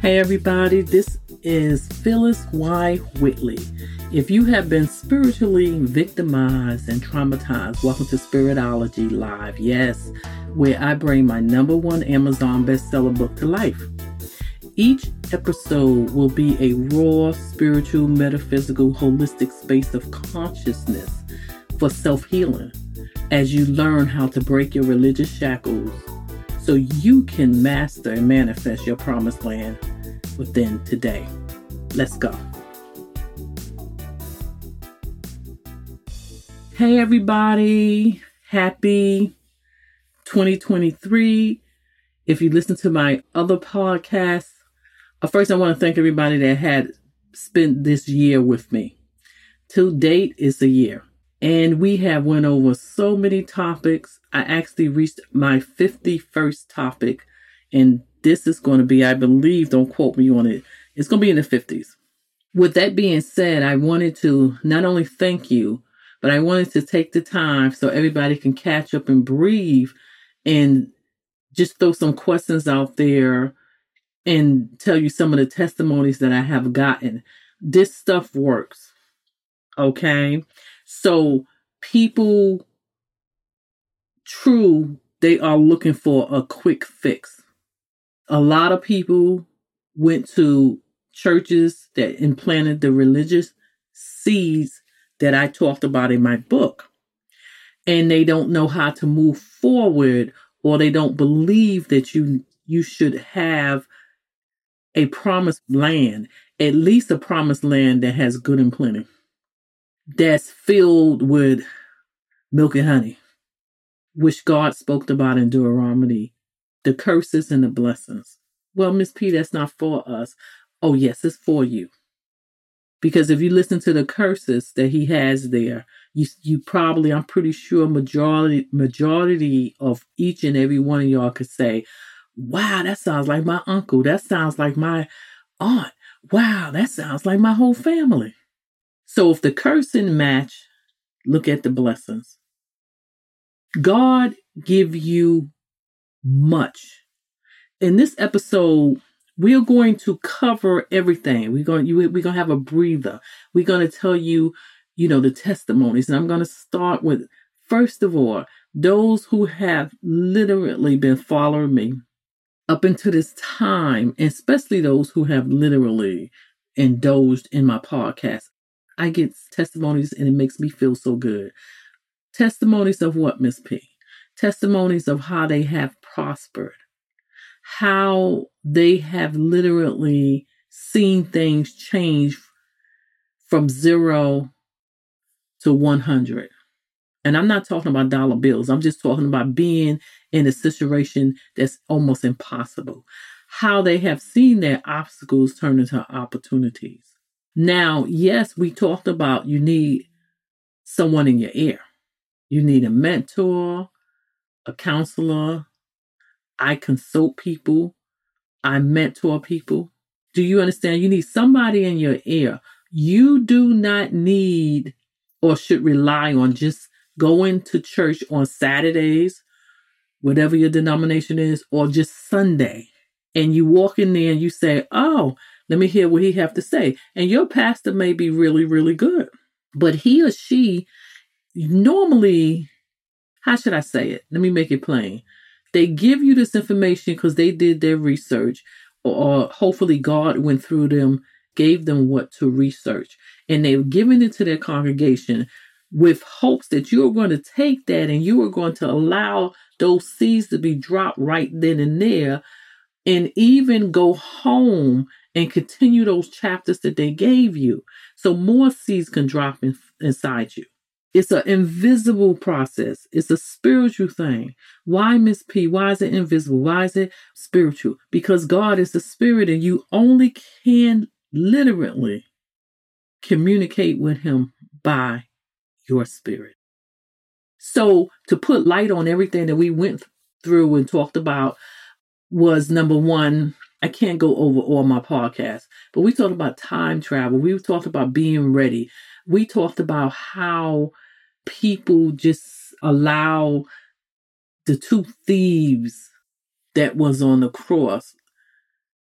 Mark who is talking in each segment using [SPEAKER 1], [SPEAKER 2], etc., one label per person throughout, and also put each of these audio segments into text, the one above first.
[SPEAKER 1] Hey, everybody, this is Phyllis Y. Whitley. If you have been spiritually victimized and traumatized, welcome to Spiritology Live. Yes, where I bring my number one Amazon bestseller book to life. Each episode will be a raw, spiritual, metaphysical, holistic space of consciousness for self healing as you learn how to break your religious shackles so you can master and manifest your promised land within today. Let's go. Hey, everybody. Happy 2023. If you listen to my other podcasts, uh, first I want to thank everybody that had spent this year with me. To date is a year and we have went over so many topics. I actually reached my 51st topic and this is going to be, I believe, don't quote me on it, it's going to be in the 50s. With that being said, I wanted to not only thank you, but I wanted to take the time so everybody can catch up and breathe and just throw some questions out there and tell you some of the testimonies that I have gotten. This stuff works. Okay. So people, true, they are looking for a quick fix. A lot of people went to churches that implanted the religious seeds that I talked about in my book. And they don't know how to move forward or they don't believe that you you should have a promised land, at least a promised land that has good and plenty that's filled with milk and honey, which God spoke about in Deuteronomy, the curses and the blessings. Well, Miss P, that's not for us. Oh, yes, it's for you. Because if you listen to the curses that he has there, you you probably, I'm pretty sure majority majority of each and every one of y'all could say, Wow, that sounds like my uncle. That sounds like my aunt. Wow, that sounds like my whole family. So if the cursing match, look at the blessings. God give you much. In this episode, we're going to cover everything. We're going you we're going to have a breather. We're going to tell you, you know, the testimonies. And I'm going to start with first of all, those who have literally been following me up until this time, especially those who have literally indulged in my podcast. I get testimonies and it makes me feel so good. Testimonies of what, Miss P? Testimonies of how they have prospered, how they have literally seen things change from zero to 100. And I'm not talking about dollar bills. I'm just talking about being in a situation that's almost impossible. How they have seen their obstacles turn into opportunities. Now, yes, we talked about you need someone in your ear. You need a mentor, a counselor. I consult people. I mentor people. Do you understand? You need somebody in your ear. You do not need or should rely on just going to church on Saturdays, whatever your denomination is, or just Sunday. And you walk in there and you say, Oh, let me hear what he have to say. And your pastor may be really, really good, but he or she normally, how should I say it? Let me make it plain. They give you this information because they did their research, or, hopefully God went through them, gave them what to research, and they've given it to their congregation with hopes that you are going to take that and you are going to allow those seeds to be dropped right then and there and even go home and continue those chapters that they gave you so more seeds can drop in, inside you. It's an invisible process. It's a spiritual thing. Why, Miss P? Why is it invisible? Why is it spiritual? Because God is the spirit and you only can literally communicate with him by your spirit. So to put light on everything that we went through and talked about was number one, I can't go over all my podcasts, but we talked about time travel. We talked about being ready. We talked about how people just allow the two thieves that was on the cross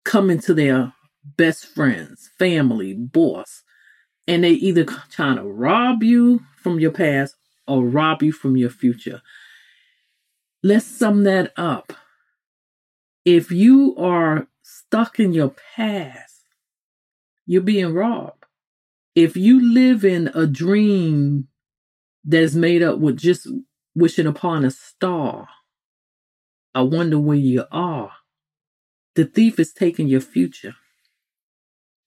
[SPEAKER 1] coming to their best friends, family, boss, and they either trying to rob you from your past or rob you from your future. Let's sum that up. If you are stuck in your past, you're being robbed. If you live in a dream that's made up with just wishing upon a star, I wonder where you are. The thief is taking your future.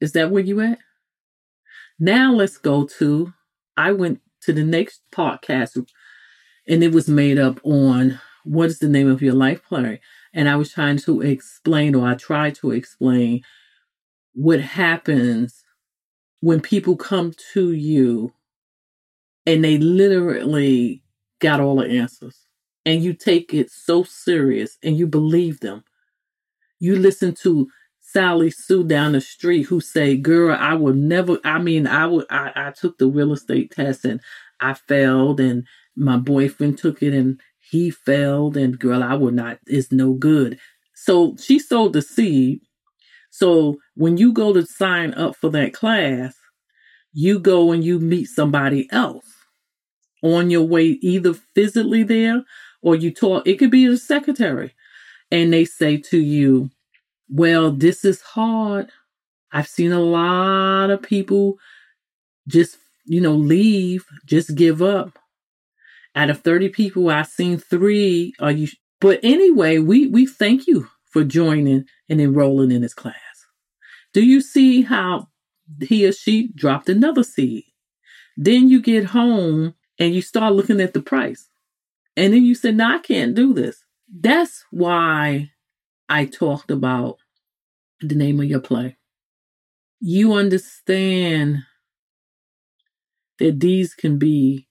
[SPEAKER 1] Is that where you at? Now let's go to I went to the next podcast and it was made up on what is the name of your life play? And I was trying to explain, or I tried to explain, what happens when people come to you and they literally got all the answers and you take it so serious and you believe them. You listen to Sally Sue down the street who say, girl, I will never, I mean, I would, I, I took the real estate test and I failed and my boyfriend took it and he failed and girl, I would not, it's no good. So she sowed the seed. So when you go to sign up for that class, you go and you meet somebody else on your way, either physically there or you talk, it could be the secretary. And they say to you, well, this is hard. I've seen a lot of people just, you know, leave, just give up. Out of 30 people, I've seen three are you but anyway, we we thank you for joining and enrolling in this class. Do you see how he or she dropped another seed? Then you get home and you start looking at the price. And then you say, no, I can't do this. That's why I talked about the name of your play. You understand that these can be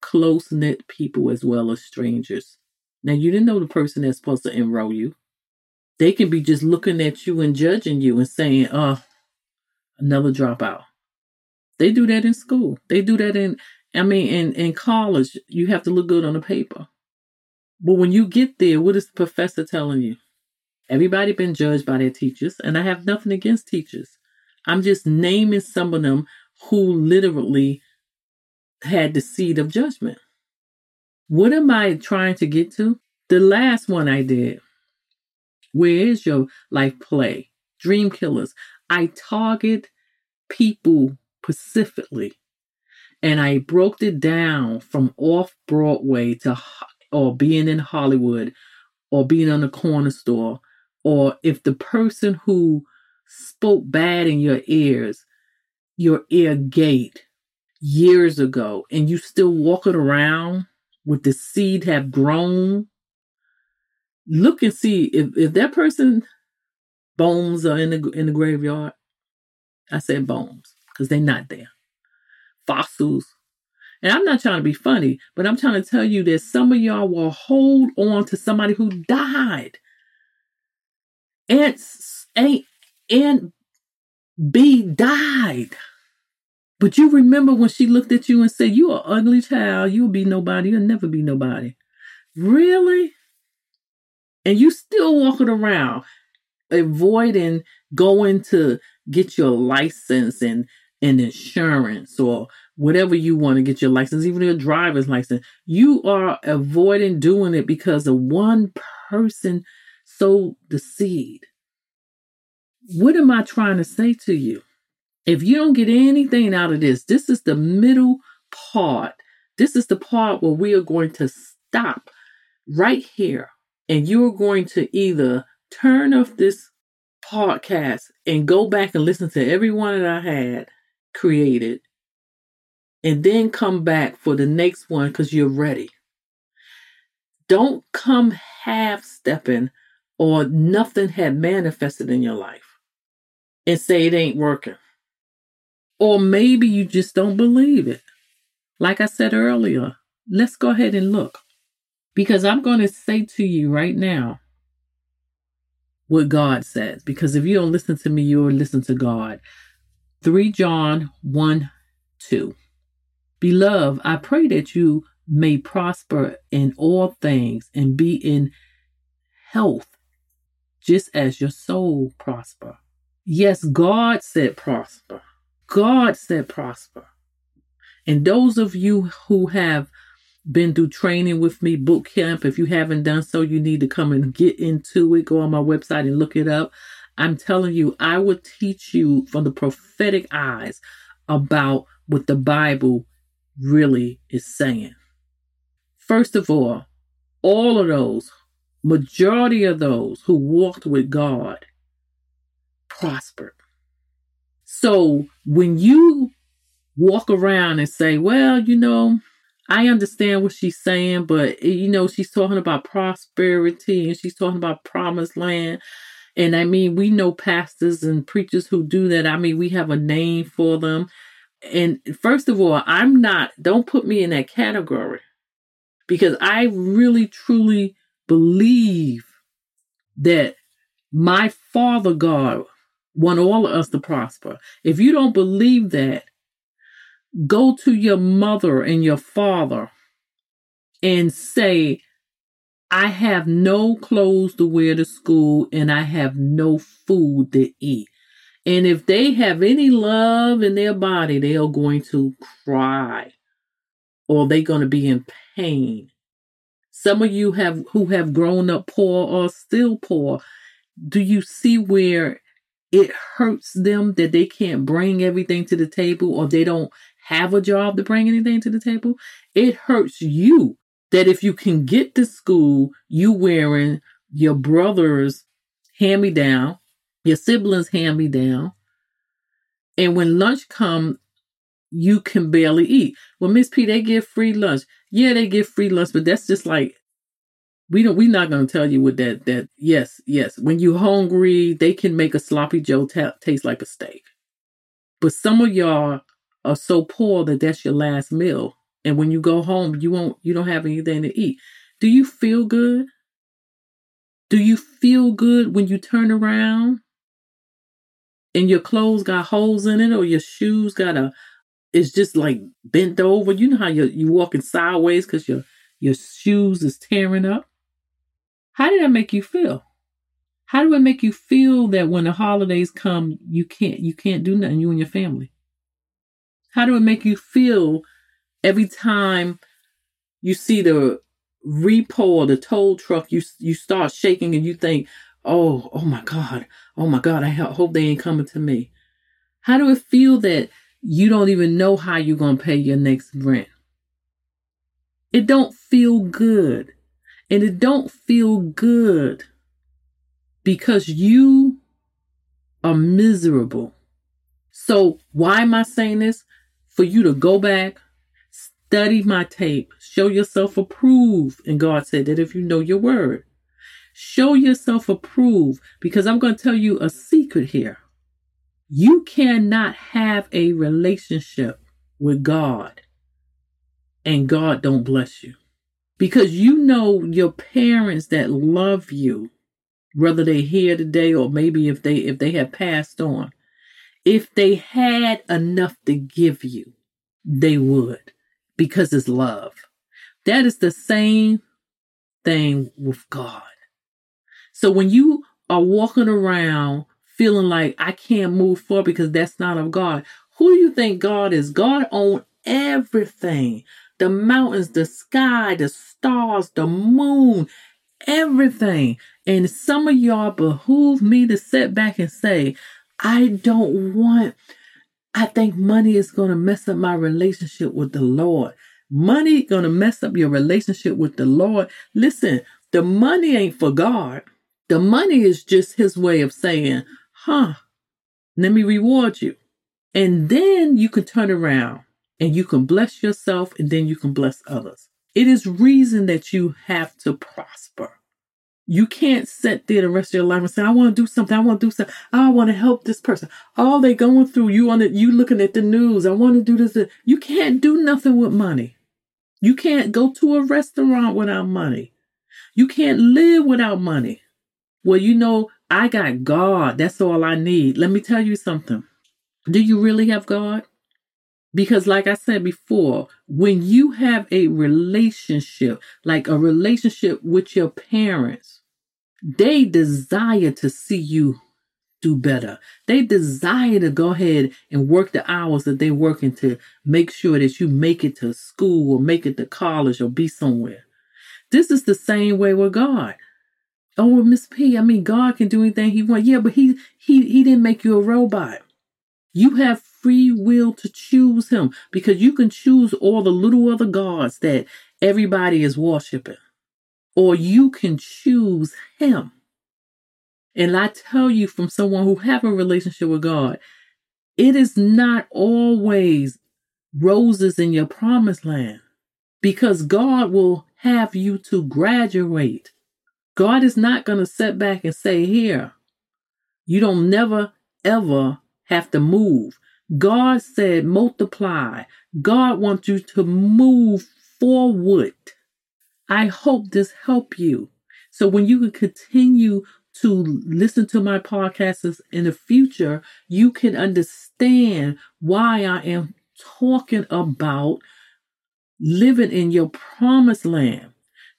[SPEAKER 1] close knit people as well as strangers. Now, you didn't know the person that's supposed to enroll you. They can be just looking at you and judging you and saying, oh, another dropout. They do that in school. They do that in I mean, in, in college, you have to look good on the paper. But when you get there, what is the professor telling you? Everybody been judged by their teachers, and I have nothing against teachers. I'm just naming some of them who literally had the seed of judgment. What am I trying to get to? The last one I did. Where is your life play? Dream killers. I target people specifically and I broke it down from off Broadway to or being in Hollywood or being on a corner store or if the person who spoke bad in your ears, your ear gate years ago, and you still walking around with the seed have grown, look and see if, if that person bones are in the in the graveyard. I said bones because they're not there fossils. And I'm not trying to be funny, but I'm trying to tell you that some of y'all will hold on to somebody who died. Aunt, Aunt, Aunt B died. But you remember when she looked at you and said, You are ugly child, you'll be nobody, you'll never be nobody. Really? And you still walking around avoiding going to get your license and and insurance or whatever you want to get your license, even your driver's license, you are avoiding doing it because of one person sowed the seed. What am I trying to say to you? If you don't get anything out of this, this is the middle part. This is the part where we are going to stop right here. And you're going to either turn off this podcast and go back and listen to every one that I had created and then come back for the next one because you're ready. Don't come half stepping or nothing had manifested in your life and say it ain't working. Or maybe you just don't believe it. Like I said earlier, let's go ahead and look. Because I'm going to say to you right now what God says. Because if you don't listen to me, you'll listen to God. 3 John 1 2. Beloved, I pray that you may prosper in all things and be in health, just as your soul prosper. Yes, God said prosper. God said prosper. And those of you who have been through training with me, boot camp, if you haven't done so, you need to come and get into it. Go on my website and look it up. I'm telling you, I will teach you from the prophetic eyes about what the Bible really is saying. First of all, all of those, majority of those who walked with God prospered. So when you walk around and say, well, you know, I understand what she's saying, but eh, you know, she's talking about prosperity and she's talking about promised land. And I mean, we know pastors and preachers who do that. I mean, we have a name for them. And first of all, I'm not, don't put me in that category because I really truly believe that my Father God want all of us to prosper. If you don't believe that, go to your mother and your father and say, I have no clothes to wear to school and I have no food to eat. And if they have any love in their body, they are going to cry or they're going to be in pain. Some of you have who have grown up poor or still poor, do you see where it hurts them that they can't bring everything to the table or they don't have a job to bring anything to the table? It hurts you that if you can get to school, you wearing your brother's hand me down, your siblings hand me down, and when lunch comes, you can barely eat. Well, Miss P, they give free lunch. Yeah, they give free lunch, but that's just like we don't. We're not going to tell you what that that. Yes, yes. When you're hungry, they can make a sloppy Joe taste like a steak. But some of y'all are so poor that that's your last meal and when you go home you won't you don't have anything to eat do you feel good do you feel good when you turn around and your clothes got holes in it or your shoes got a it's just like bent over you know how you you walking sideways because your your shoes is tearing up how did that make you feel how do it make you feel that when the holidays come you can't you can't do nothing you and your family how do it make you feel every time you see the repo or the tow truck, you you start shaking and you think, "Oh, oh my God, oh my God, I hope they ain't coming to me." How do it feel that you don't even know how you're gonna pay your next rent? It don't feel good, and it don't feel good because you are miserable. So why am I saying this? For you to go back Study my tape. Show yourself approved. And God said that if you know your word, show yourself approved because I'm going to tell you a secret here. You cannot have a relationship with God and God don't bless you because you know your parents that love you whether they're here today or maybe if they if they have passed on if they had enough to give you they would because it's love. That is the same thing with God. So when you are walking around feeling like I can't move forward because that's not of God, who do you think God is? God owns everything. The mountains, the sky, the stars, the moon, everything. And some of y'all behoove me to sit back and say, I don't want I think money is going to mess up my relationship with the Lord. Money going to mess up your relationship with the Lord. Listen, the money ain't for God. The money is just his way of saying, huh, let me reward you. And then you can turn around and you can bless yourself and then you can bless others. It is reason that you have to prosper. You can't sit there the rest of your life and say, I want to do something. I want to do something. I want to help this person. All they going through, you on it, you looking at the news. I want to do this. You can't do nothing with money. You can't go to a restaurant without money. You can't live without money. Well, you know, I got God. That's all I need. Let me tell you something. Do you really have God? Because, like I said before, when you have a relationship, like a relationship with your parents, They desire to see you do better. They desire to go ahead and work the hours that they're working to make sure that you make it to school or make it to college or be somewhere. This is the same way with God. Oh, Miss P, I mean, God can do anything He wants. Yeah, but He He He didn't make you a robot. You have free will to choose Him because you can choose all the little other gods that everybody is worshiping, or you can choose Him. And I tell you from someone who have a relationship with God, it is not always roses in your promised land because God will have you to graduate. God is not going to sit back and say, Here, you don't never ever have to move. God said, multiply. God wants you to move forward. I hope this help you. So when you can continue to listen to my podcasts in the future, you can understand why I am talking about living in your promised land.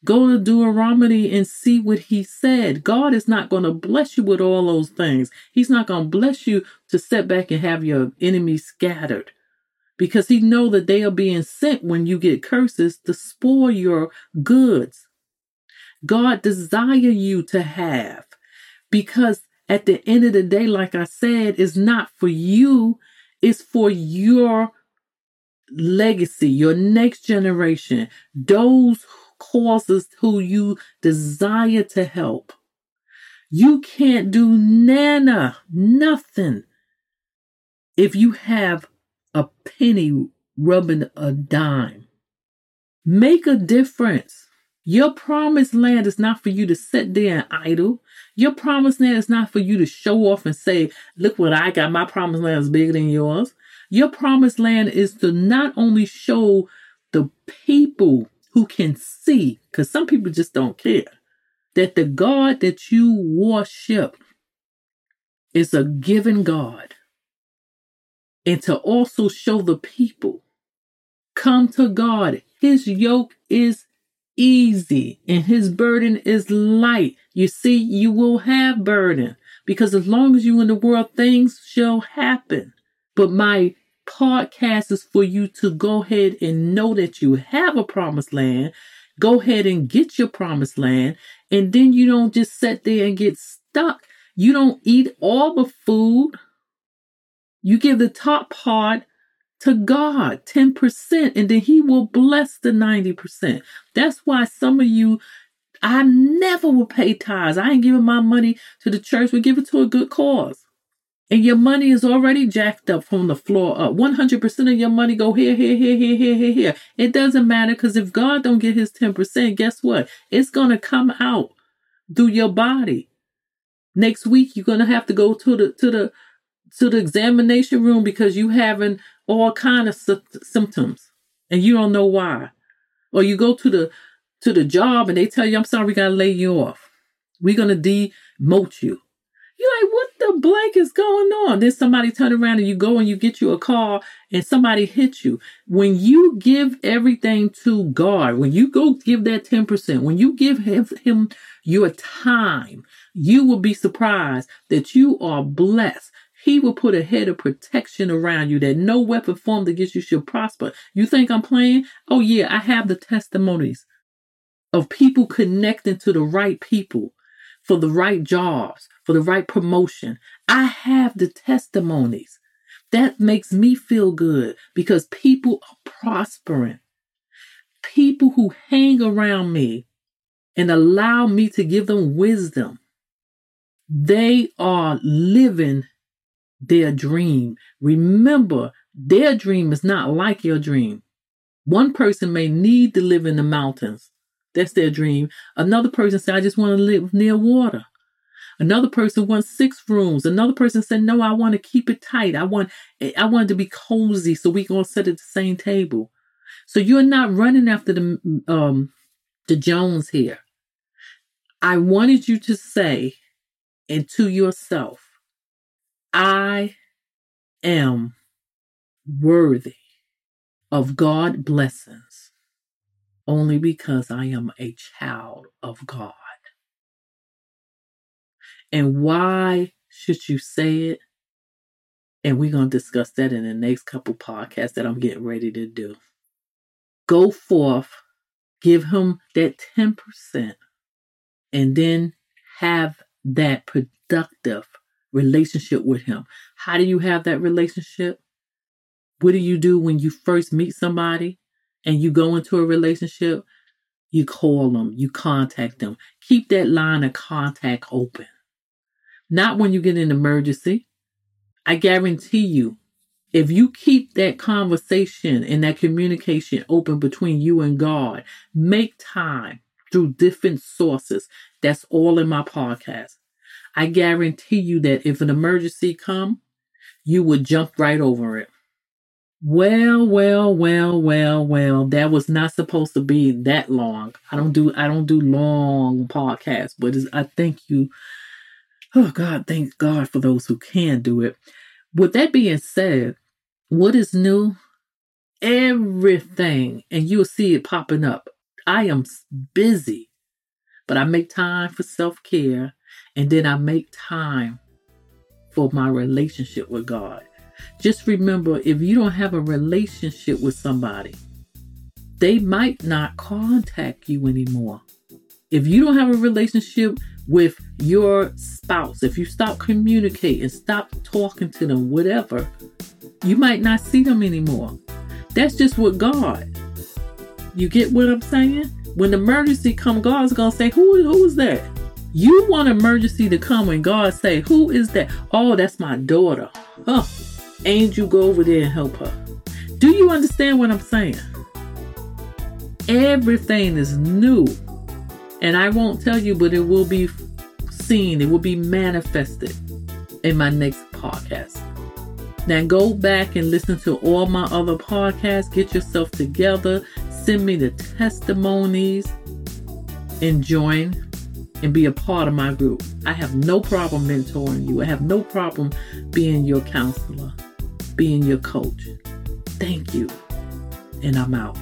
[SPEAKER 1] Go to Deuteronomy and see what he said. God is not going to bless you with all those things. He's not going to bless you to sit back and have your enemies scattered because he know that they are being sent when you get curses to spoil your goods. God desire you to have because at the end of the day, like I said, it's not for you, it's for your legacy, your next generation, those causes who you desire to help. You can't do nana, nothing, if you have a penny rubbing a dime. Make a difference. Your promised land is not for you to sit there and idle. Your promised land is not for you to show off and say, look what I got. My promised land is bigger than yours. Your promised land is to not only show the people who can see, because some people just don't care, that the God that you worship is a given God. And to also show the people, come to God. His yoke is easy and his burden is light. You see, you will have burden because as long as you in the world, things shall happen. But my podcast is for you to go ahead and know that you have a promised land. Go ahead and get your promised land. And then you don't just sit there and get stuck. You don't eat all the food. You give the top part to God 10%, and then He will bless the 90%. That's why some of you, I never will pay tithes. I ain't giving my money to the church. We give it to a good cause. And your money is already jacked up from the floor up. 100% of your money go here, here, here, here, here, here, here. It doesn't matter because if God don't get his 10%, guess what? It's going to come out through your body. Next week, you're going to have to go to the, to the, to the examination room because you having all kind of sy- symptoms and you don't know why. Or you go to the to the job and they tell you, I'm sorry, we gotta lay you off. We're gonna demote you. You're like, what the blank is going on? Then somebody turn around and you go and you get you a call and somebody hits you. When you give everything to God, when you go give that 10%, when you give him, him your time, you will be surprised that you are blessed he will put a head of protection around you that no weapon formed against you shall prosper. You think I'm playing? Oh, yeah, I have the testimonies of people connecting to the right people for the right jobs, for the right promotion. I have the testimonies. That makes me feel good because people are prospering. People who hang around me and allow me to give them wisdom, they are living their dream. Remember, their dream is not like your dream. One person may need to live in the mountains. That's their dream. Another person said, I just want to live near water. Another person wants six rooms. Another person said, No, I want to keep it tight. I want I want to be cozy so we can sit at the same table. So you're not running after the um the Jones here. I wanted you to say and to yourself, I am worthy of God blessings only because I am a child of God. And why should you say it? And we're going to discuss that in the next couple podcasts that I'm getting ready to do. Go forth, give him that 10%, and then have that productive relationship with him. How do you have that relationship? What do you do when you first meet somebody and you go into a relationship? You call them, you contact them. Keep that line of contact open. Not when you get an emergency. I guarantee you, if you keep that conversation and that communication open between you and God, make time through different sources. That's all in my podcast. I guarantee you that if an emergency come, you would jump right over it. Well, well, well, well, well, that was not supposed to be that long. I don't do I don't do long podcasts, but I thank you. Oh God, thank God for those who can do it. With that being said, what is new? Everything, and you'll see it popping up. I am busy, but I make time for self care, and then I make time for my relationship with God. Just remember if you don't have a relationship with somebody, they might not contact you anymore. If you don't have a relationship with your spouse, if you stop communicating, stop talking to them, whatever, you might not see them anymore. That's just what God. You get what I'm saying? When emergency come, God's gonna say, "Who who is that?" You want emergency to come when God say, "Who is that?" Oh, that's my daughter. Huh. Angel, go over there and help her. Do you understand what I'm saying? Everything is new. And I won't tell you, but it will be seen, it will be manifested in my next podcast. Now go back and listen to all my other podcasts. Get yourself together. Send me the testimonies and join and be a part of my group. I have no problem mentoring you. I have no problem being your counselor being your coach. Thank you. And I'm out.